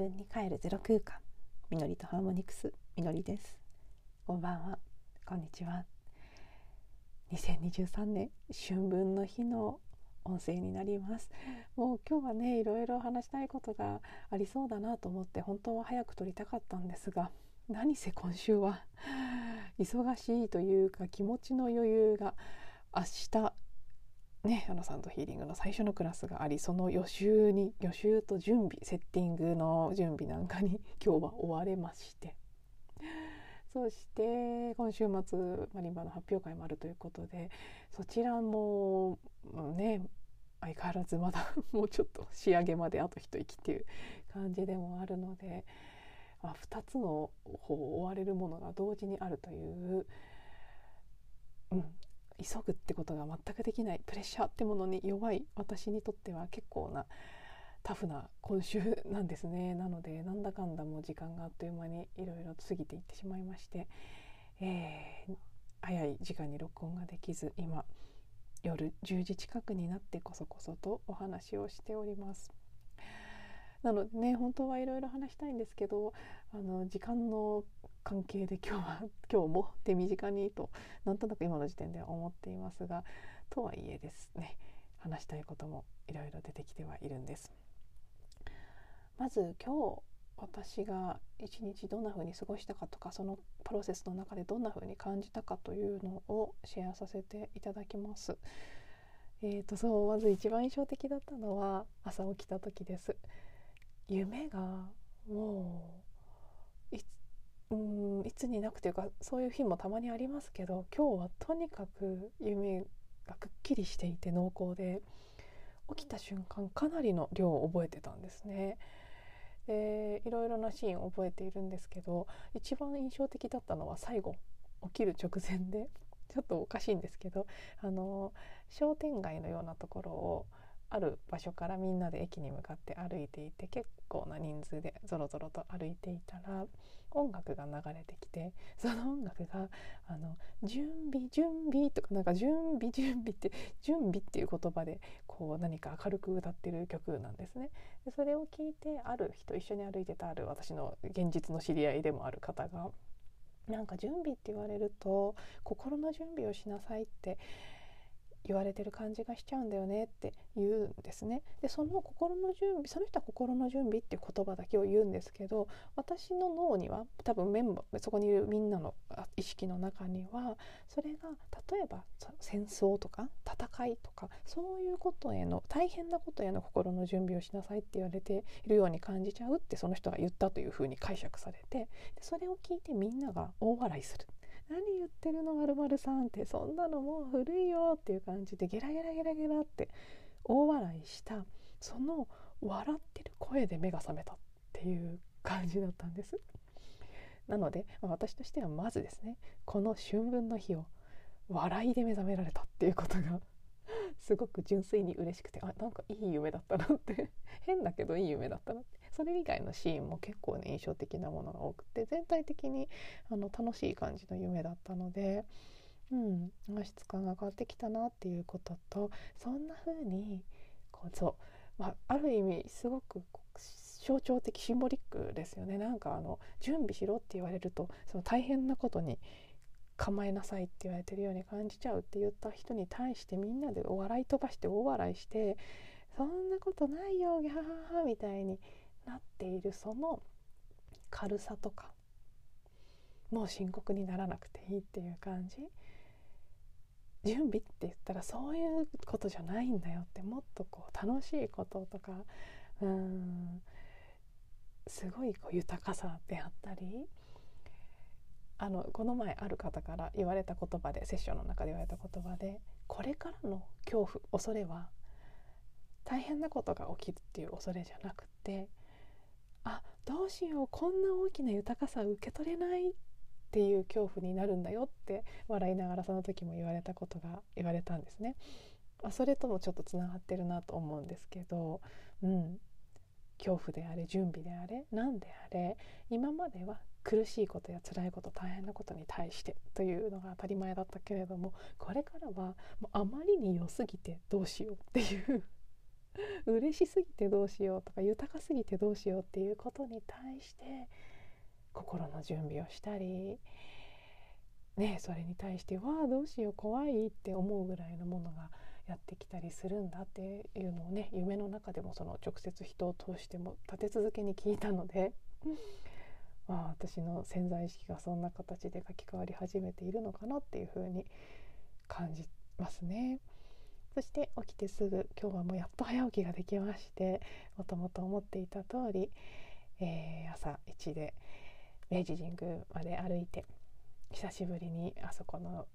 自分に帰るゼロ空間。みのりとハーモニクス。みのりです。こんばんは。こんにちは。2023年春分の日の音声になります。もう今日はねいろいろ話したいことがありそうだなと思って本当は早く撮りたかったんですが何せ今週は忙しいというか気持ちの余裕が明日ね、あのサンドヒーリングの最初のクラスがありその予習に予習と準備セッティングの準備なんかに 今日は追われまして。そして今週末マリンバの発表会もあるということでそちらもね相変わらずまだ もうちょっと仕上げまであと一息っていう感じでもあるので、まあ、2つの方を追われるものが同時にあるという、うん、急ぐってことが全くできないプレッシャーってものに弱い私にとっては結構なタフな今週なんですね なのでなんだかんだもう時間があっという間にいろいろ過ぎていってしまいまして、えー、早い時間に録音ができず今夜10時近くになってこそこそとお話をしております。なのでね本当はいろいろ話したいんですけどあの時間の関係で 今日は今日も手短にとなんとなく今の時点では思っていますがとはいえですね話したいこともいろいろ出てきてはいるんです。まず今日私が一日どんな風に過ごしたかとかそのプロセスの中でどんな風に感じたかというのをシェアさせていただきます。えーとそうまず一番印象的だったのは朝起きた時です。夢がもういつうんいつになくというかそういう日もたまにありますけど今日はとにかく夢がくっきりしていて濃厚で起きた瞬間かなりの量を覚えてたんですね。でいろいろなシーンを覚えているんですけど一番印象的だったのは最後起きる直前でちょっとおかしいんですけどあの商店街のようなところをある場所からみんなで駅に向かって歩いていて結構な人数でぞろぞろと歩いていたら音楽が流れてきて その音楽があの準備準備とかなんか準備準備って 準備っていう言葉でこう何か明るく歌ってる曲なんですね。でそれを聞いてある人一緒に歩いてたある私の現実の知り合いでもある方がなんか準備って言われると心の準備をしなさいって言われてる感じがしちゃうんだよねって言うんですね。でその心の準備その人は心の準備っていう言葉だけを言うんですけど私の脳には多分メンバーそこにいるみんなの意識の中にはそれが例えば戦争とか戦いとかそういうことへの大変なことへの心の準備をしなさいって言われているように感じちゃうってその人が言ったというふうに解釈されてでそれを聞いてみんなが大笑いする。何言ってるのまるまるさんってそんなのもう古いよっていう感じでゲラゲラゲラゲラって大笑いしたその笑ってる声で目が覚めたっていう感じだったんです。なので、私としてはまずですねこの春分の日を笑いで目覚められたっていうことがすごく純粋に嬉しくてあなんかいい夢だったなって変だけどいい夢だったなってそれ以外のシーンも結構ね印象的なものが多くて全体的にあの楽しい感じの夢だったので。うん、質感が変わってきたなっていうこととそんな風にこうそう、まあ、ある意味すごく象徴的シンボリックですよねなんかあの準備しろって言われるとその大変なことに構えなさいって言われてるように感じちゃうって言った人に対してみんなでお笑い飛ばして大笑いしてそんなことないよギャーみたいになっているその軽さとかもう深刻にならなくていいっていう感じ。準備って言ったらそういうことじゃないんだよってもっとこう楽しいこととかうんすごいこう豊かさであったりあのこの前ある方から言われた言葉でセッションの中で言われた言葉でこれからの恐怖恐れは大変なことが起きるっていう恐れじゃなくてあどうしようこんな大きな豊かさを受け取れないっていう恐怖になるんだよって笑いながらその時も言われたことが言われたんですね。あそれともちょっとつながってるなと思うんですけど、うん、恐怖であれ準備であれ何であれ今までは苦しいことや辛いこと大変なことに対してというのが当たり前だったけれどもこれからはもうあまりに良すぎてどうしようっていう 嬉しすぎてどうしようとか豊かすぎてどうしようっていうことに対して心の準備をしたり、ね、それに対して「わあどうしよう怖い」って思うぐらいのものがやってきたりするんだっていうのをね夢の中でもその直接人を通しても立て続けに聞いたので。まあ、私の潜在意識がそんな形で書き換わり始めているのかなっていうふうに感じますね。そして起きてすぐ今日はもうやっと早起きができましてもともと思っていた通り、えー、朝1で明治神宮まで歩いて久しぶりにあそこの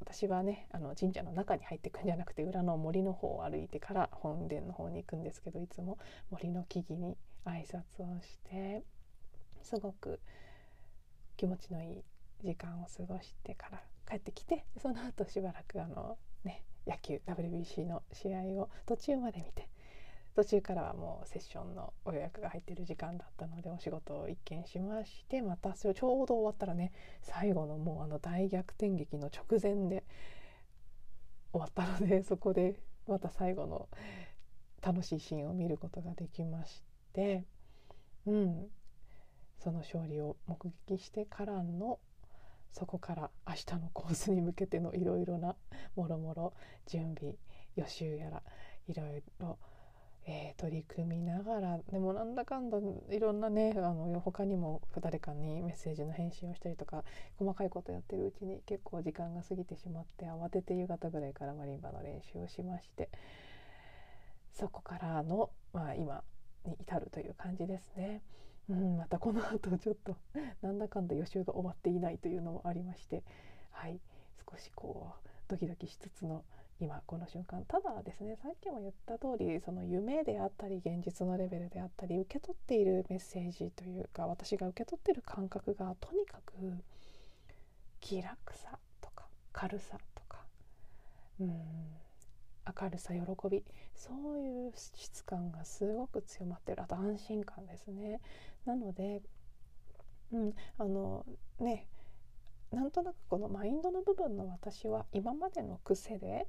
私はねあの神社の中に入っていくんじゃなくて裏の森の方を歩いてから本殿の方に行くんですけどいつも森の木々に挨拶をしてすごく気持ちのいい時間を過ごしてから帰ってきてその後しばらくあの野球 WBC の試合を途中まで見て途中からはもうセッションのご予約が入ってる時間だったのでお仕事を一見しましてまたそれちょうど終わったらね最後のもうあの大逆転劇の直前で終わったので そこでまた最後の楽しいシーンを見ることができましてうん。その勝利を目撃してからのそこから明日のコースに向けてのいろいろなもろもろ準備予習やらいろいろ、えー、取り組みながらでもなんだかんだいろんなねあの他にも誰かにメッセージの返信をしたりとか細かいことやってるうちに結構時間が過ぎてしまって慌てて夕方ぐらいからマリンバの練習をしましてそこからの、まあ、今に至るという感じですね。うん、またこの後ちょっとなんだかんだ予習が終わっていないというのもありましてはい少しこうドキドキしつつの今この瞬間。ただですねさっきも言った通りその夢であったり現実のレベルであったり受け取っているメッセージというか私が受け取ってる感覚がとにかく気楽さとか軽さとかうん明るさ喜び。そういう質感がすごく強まってる。あと安心感ですね。なのでうんあのねなんとなくこのマインドの部分の私は今までの癖で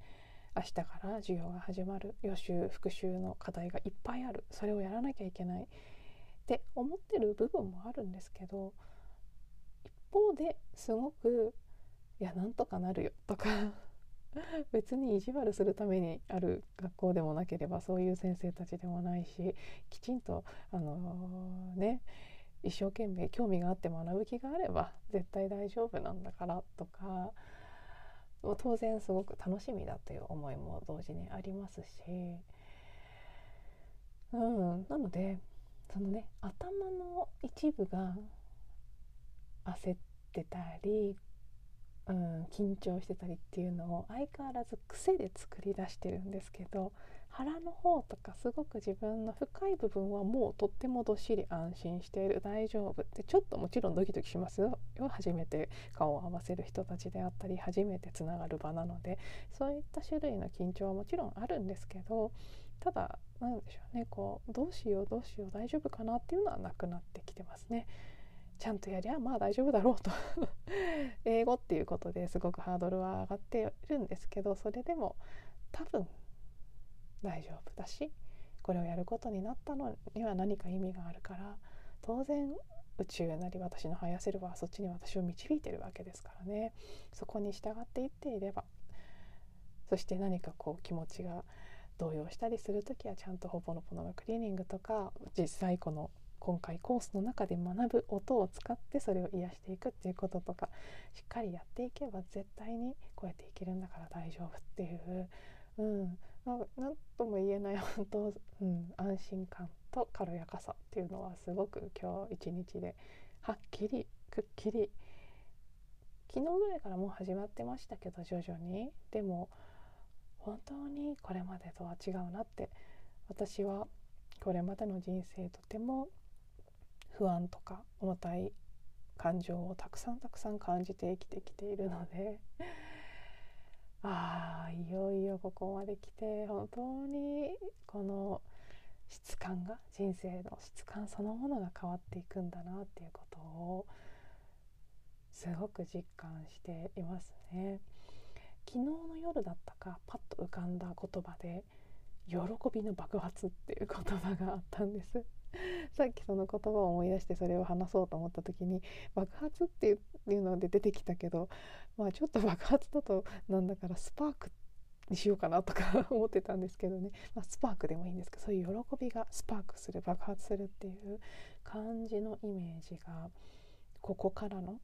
明日から授業が始まる。予習復習の課題がいっぱいある。それをやらなきゃいけない。って思ってる部分もあるんですけど一方ですごく「いやなんとかなるよ」とか 別に意地悪するためにある学校でもなければそういう先生たちでもないしきちんとあのー、ね一生懸命興味があって学ぶ気があれば絶対大丈夫なんだからとか当然すごく楽しみだという思いも同時にありますし、うん、なのでそのね頭の一部が焦ってたりうん、緊張してたりっていうのを相変わらず癖で作り出してるんですけど腹の方とかすごく自分の深い部分はもうとってもどっしり安心している。大丈夫ってちょっともちろんドキドキしますよ。初めて顔を合わせる人たちであったり初めてつながる場なのでそういった種類の緊張はもちろんあるんですけどただ何でしょうね。こうどうしようどうしよう大丈夫かなっていうのはなくなってきてますね。ちゃんとやりゃまあ大丈夫だろうと。英語っていうことですごくハードルは上がっているんですけどそれでも多分大丈夫だしこれをやることになったのには何か意味があるから当然宇宙なり私のハイアセルはそっちに私を導いてるわけですからね。そこに従っていっていればそして何かこう気持ちが動揺したりする時はちゃんとほぼのポノのクリーニングとか実際この今回コースの中で学ぶ音を使ってそれを癒していくっていうこととかしっかりやっていけば絶対にこうやっていけるんだから大丈夫っていう、うんまあ、なんとも言えない本当、うん、安心感と軽やかさっていうのはすごく今日一日ではっきりくっきり昨日ぐらいからもう始まってましたけど徐々に。でも本当にこれまでとは違うなって私はこれまでの人生とても不安とか重たい感情をたくさんたくさん感じて生きてきているので ああいよいよここまで来て本当にこの質感が人生の質感そのものが変わっていくんだなっていうことをすごく実感していますね。昨日の夜だったかパッと浮かんだ言葉で「喜びの爆発っていう言葉があったんです さっきその言葉を思い出してそれを話そうと思った時に爆発っていうので出てきたけどまあちょっと爆発だとなんだからスパークにしようかなとか 思ってたんですけどね、まあ、スパークでもいいんですけどそういう喜びがスパークする爆発するっていう感じのイメージがここからの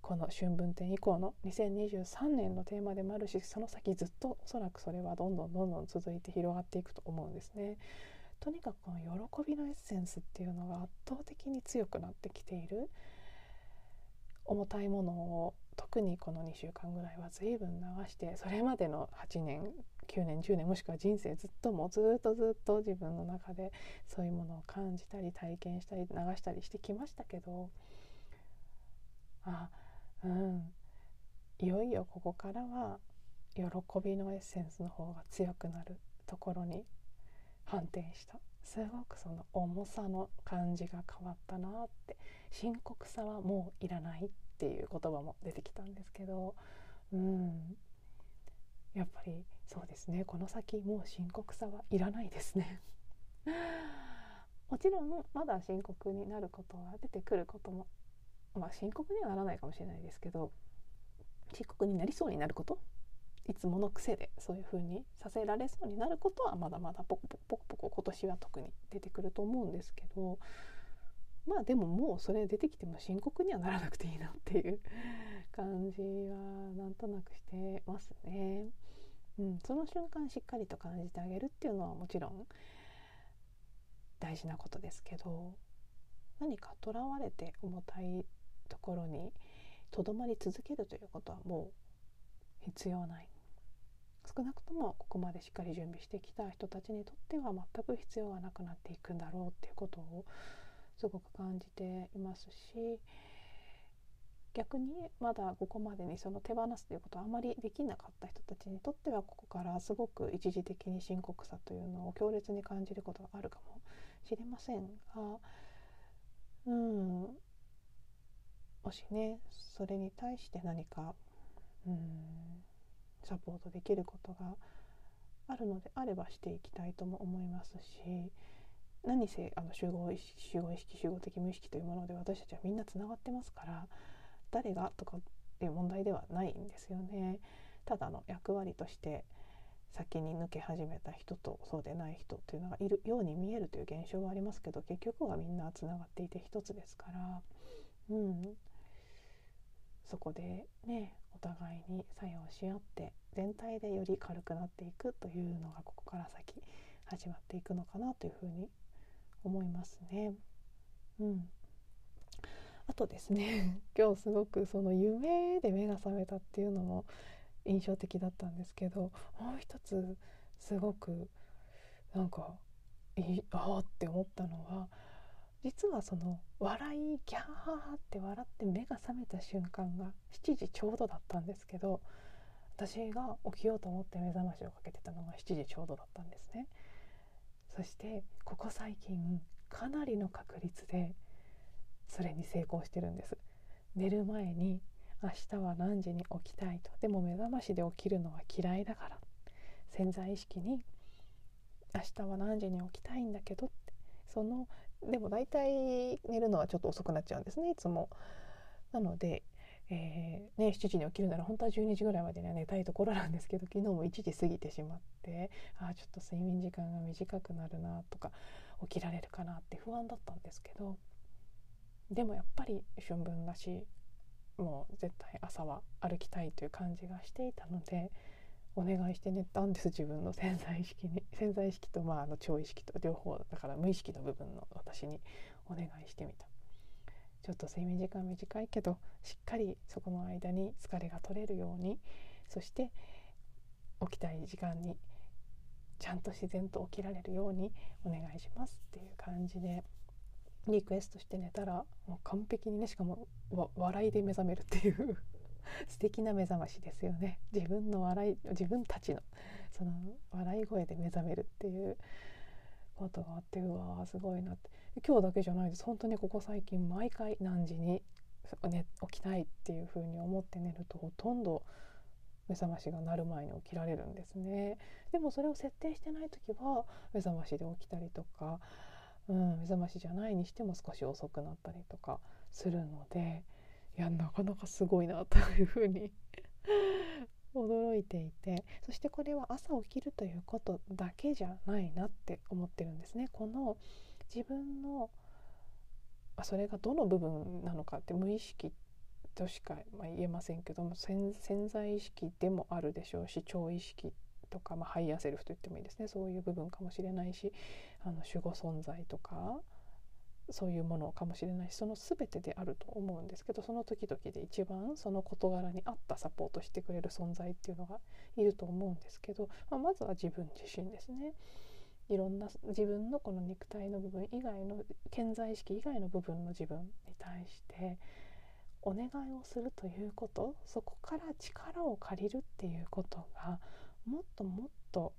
この春分展以降の2023年のテーマでもあるしその先ずっとおそらくそれはどんどんどんどん続いて広がっていくと思うんですね。とにかくこの喜びのエッセンスっていうのが圧倒的に強くなってきている。重たいものを特にこの2週間ぐらいは随分流してそれまでの8年9年10年もしくは人生ずっともうずっとずっと自分の中でそういうものを感じたり体験したり流したりしてきましたけどあうん。いよいよここからは喜びのエッセンスの方が強くなるところに反転した。すごくその重さの感じが変わったなって。深刻さはもういらないっていう言葉も出てきたんですけど。うん。やっぱりそうですね。この先もう深刻さはいらないですね。もちろんまだ深刻になることは出てくることもまあ深刻にはならないかもしれないですけど深刻になりそうになることいつもの癖でそういう風にさせられそうになることはまだまだポコポコポコポコ今年は特に出てくると思うんですけどまあでももうそれ出てきても深刻にはならなくていいなっていう感じはなんとなくしてますね。うん、その瞬間しっかりと感じてあげるっていうのはもちろん大事なことですけど何かとらわれて重たいところにとどまり続けるということはもう必要ない。少なくともここまでしっかり準備してきた人たちにとっては全く必要がなくなっていくんだろうっていうことをすごく感じていますし逆にまだここまでにその手放すということはあまりできなかった人たちにとってはここからすごく一時的に深刻さというのを強烈に感じることがあるかもしれませんがうん。もしねそれに対して何かうん。サポートできることがあるのであればしていきたいとも思いますし何せあの集合意識集合意識集合的無意識というもので私たちはみんなつながってますから誰がとかっていう問題ではないんですよね。ただの役割として先に抜け始めた人とそうでない人っていうのがいるように見えるという現象はありますけど結局はみんなつながっていて一つですから、うん、そこでねお互いに作用し合って全体でより軽くなっていくというのがここから先始まっていくのかなというふうに思いますね。うん、あとですね 今日すごくその夢で目が覚めたっていうのも印象的だったんですけどもう一つすごくなんかいああって思ったのは実はその笑いギャーって笑って目が覚めた瞬間が7時ちょうどだったんですけど私が起きようと思って目覚ましをかけてたのが7時ちょうどだったんですね。そしてここ最近かなりの確率でそれに成功してるんです。寝る前に明日は何時に起きたいと。でも目覚ましで起きるのは嫌いだから。潜在意識に明日は何時に起きたいんだけどって。そのでも大体寝るのはちょっと遅くなっちゃうんですねいつも。なので、えー、ね、7時に起きるなら本当は12時ぐらいまでには寝たいところなんですけど昨日も1時過ぎてしまってああちょっと睡眠時間が短くなるなとか起きられるかなって不安だったんですけどでもやっぱり春分だしもう絶対朝は歩きたいという感じがしていたのでお願いして寝たんです自分の潜在意識に。潜在意識とまああの超意識と両方だから無意識の部分の私にお願いしてみた。ちょっと睡眠時間短いけどしっかりそこの間に疲れが取れるようにそして起きたい時間にちゃんと自然と起きられるようにお願いしますっていう感じでリクエストして寝たらもう完璧にねしかも笑いで目覚めるっていう。素敵な目覚ましですよね。自分の笑い自分たちのその笑い声で目覚めるっていうことがあってうわーすごいなって。今日だけじゃないです。本当にここ最近毎回何時に、ね、起きたいっていう風に思って寝るとほとんど目覚ましが鳴る前に起きられるんですね。でもそれを設定してない時は目覚ましで起きたりとか、うん、目覚ましじゃないにしても少し遅くなったりとかするのでいやなかなかすごいなというふうに 驚いていてそしてこれは朝起きるということだけじゃないなって思ってるんですね。この自分のそれがどの部分なのかって無意識としか、ま言えませんけども潜在意識でもあるでしょうし超意識とか、まあ、ハイヤーセルフと言ってもいいですねそういう部分かもしれないしあの守護存在とかそういうものかもしれないしその全てであると思うんですけどその時々で一番その事柄に合ったサポートしてくれる存在っていうのがいると思うんですけど、まあ、まずは自分自身ですね。いろんな自分のこの肉体の部分以外の健在意識以外の部分の自分に対してお願いをするということそこから力を借りるっていうことがもっともっと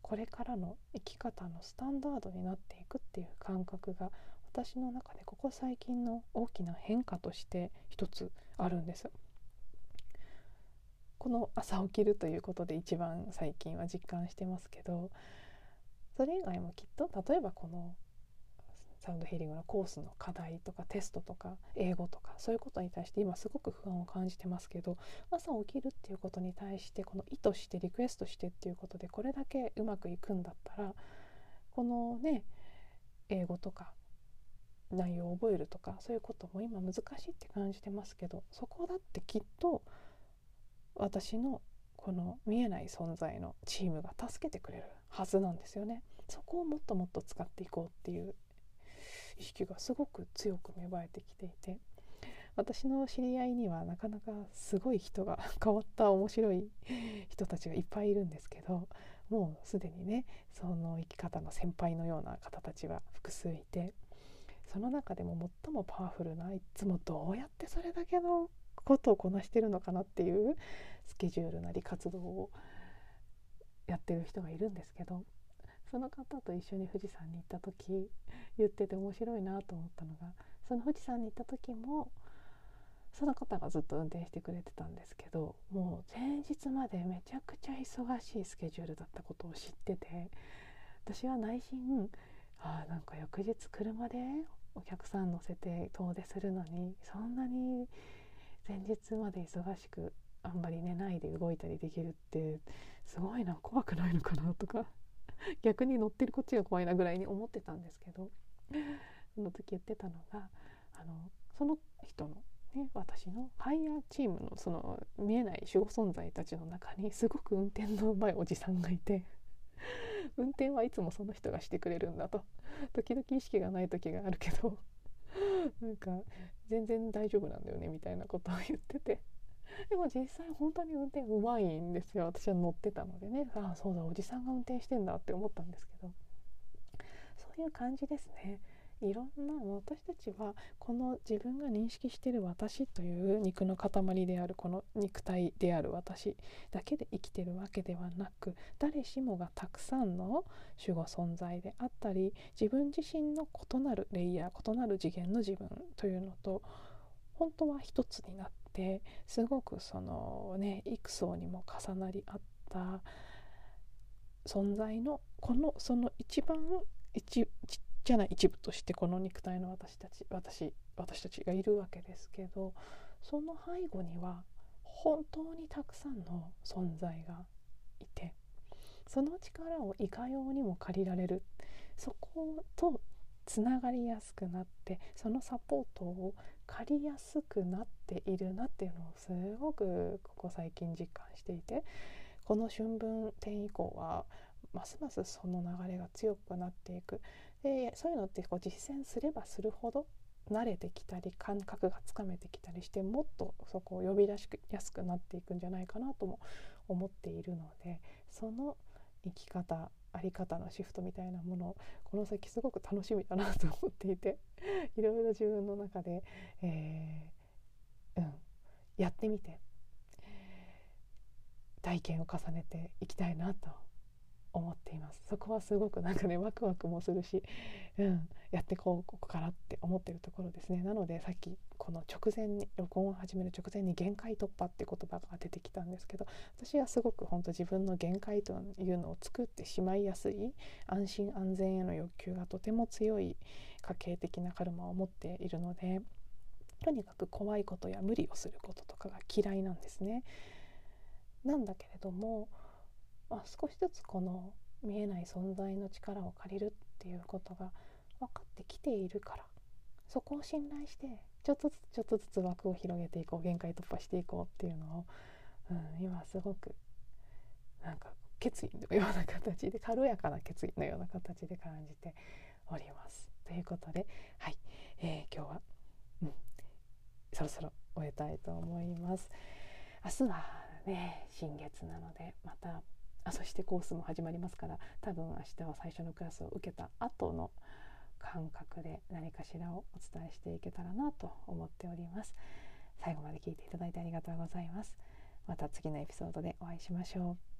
これからの生き方のスタンダードになっていくっていう感覚が私の中でここ最近の大きな変化として一つあるんです。この朝起きるということで一番最近は実感してますけどそれ以外もきっと例えばこのサウンドヒーリングのコースの課題とかテストとか英語とかそういうことに対して今すごく不安を感じてますけど朝起きるっていうことに対してこの意図してリクエストしてっていうことでこれだけうまくいくんだったらこのね英語とか内容を覚えるとかそういうことも今難しいって感じてますけどそこだってきっと私のこの見えない存在のチームが助けてくれるはずなんですよね。そこをもっともっと使っていこうっていう意識がすごく強く芽生えてきていて私の知り合いにはなかなかすごい人が 変わった面白い人たちがいっぱいいるんですけどもうすでにねその生き方の先輩のような方たちは複数いてその中でも最もパワフルないつもどうやってそれだけのことをこなしてるのかなっていうスケジュールなり活動をやってる人がいるんですけどその方と一緒に富士山に行った時言ってて面白いなと思ったのがその富士山に行った時もその方がずっと運転してくれてたんですけどもう前日までめちゃくちゃ忙しいスケジュールだったことを知ってて私は内心あなんか翌日車でお客さん乗せて遠出するのにそんなに前日まで忙しくあんまり寝ないで動いたりできるってすごいな怖くないのかなとか 逆に乗ってるこっちが怖いなぐらいに思ってたんですけどその時言ってたのがあのその人のね、私のハイヤーチームのその見えない守護存在たちの中にすごく運転のうまいおじさんがいて運転はいつもその人がしてくれるんだと。時々意識がない時があるけど。なんか全然大丈夫なんだよねみたいなことを言ってて。でも実際本当に運転うまいんですよ。私は乗ってたのでね。ああそうだおじさんが運転してんだって思ったんですけど。そういう感じですね。いろんな私たちはこの自分が認識している私という肉の塊であるこの肉体である私だけで生きてるわけではなく誰しもがたくさんの守護存在であったり自分自身の異なるレイヤー異なる次元の自分というのと本当は一つになってすごくそのね幾層にも重なり合った存在のこのその一番一ちちゃな一部としてこの肉体の私たち私私たちがいるわけですけどその背後には本当にたくさんの存在がいてその力をいかようにも借りられる。そことつながりやすくなってそのサポートを借りやすくなっているなっていうのをすごくここ最近実感していてこの春分点以降はますますその流れが強くなっていく。でそういうのってこう実践すればするほど慣れてきたり感覚がつかめてきたりしてもっとそこを呼び出しやすくなっていくんじゃないかなとも思っているのでその生き方あり方のシフトみたいなものをこの先すごく楽しみだなと思っていて いろいろ自分の中で、えー、うん、やってみて体験を重ねていきたいなと思っていますそこはすごくなんかねワクワクもするし、うん、やってこうここからって思ってるところですねなのでさっきこの直前に録音を始める直前に限界突破って言葉が出てきたんですけど私はすごく本当自分の限界というのを作ってしまいやすい安心安全への欲求がとても強い家計的なカルマを持っているのでとにかく怖いことや無理をすることとかが嫌いなんですね。なんだけれどもまあ、少しずつこの見えない存在の力を借りるっていうことが分かってきているからそこを信頼してちょっとずつちょっとずつ枠を広げていこう限界突破していこうっていうのを、うん、今すごくなんか決意のような形で軽やかな決意のような形で感じております。ということで、はいえー、今日は、うん、そろそろ終えたいと思います。明日はね新月なのでまたあそしてコースも始まりますから多分明日は最初のクラスを受けた後の感覚で何かしらをお伝えしていけたらなと思っております。最後まで聞いていただいてありがとうございます。また次のエピソードでお会いしましょう。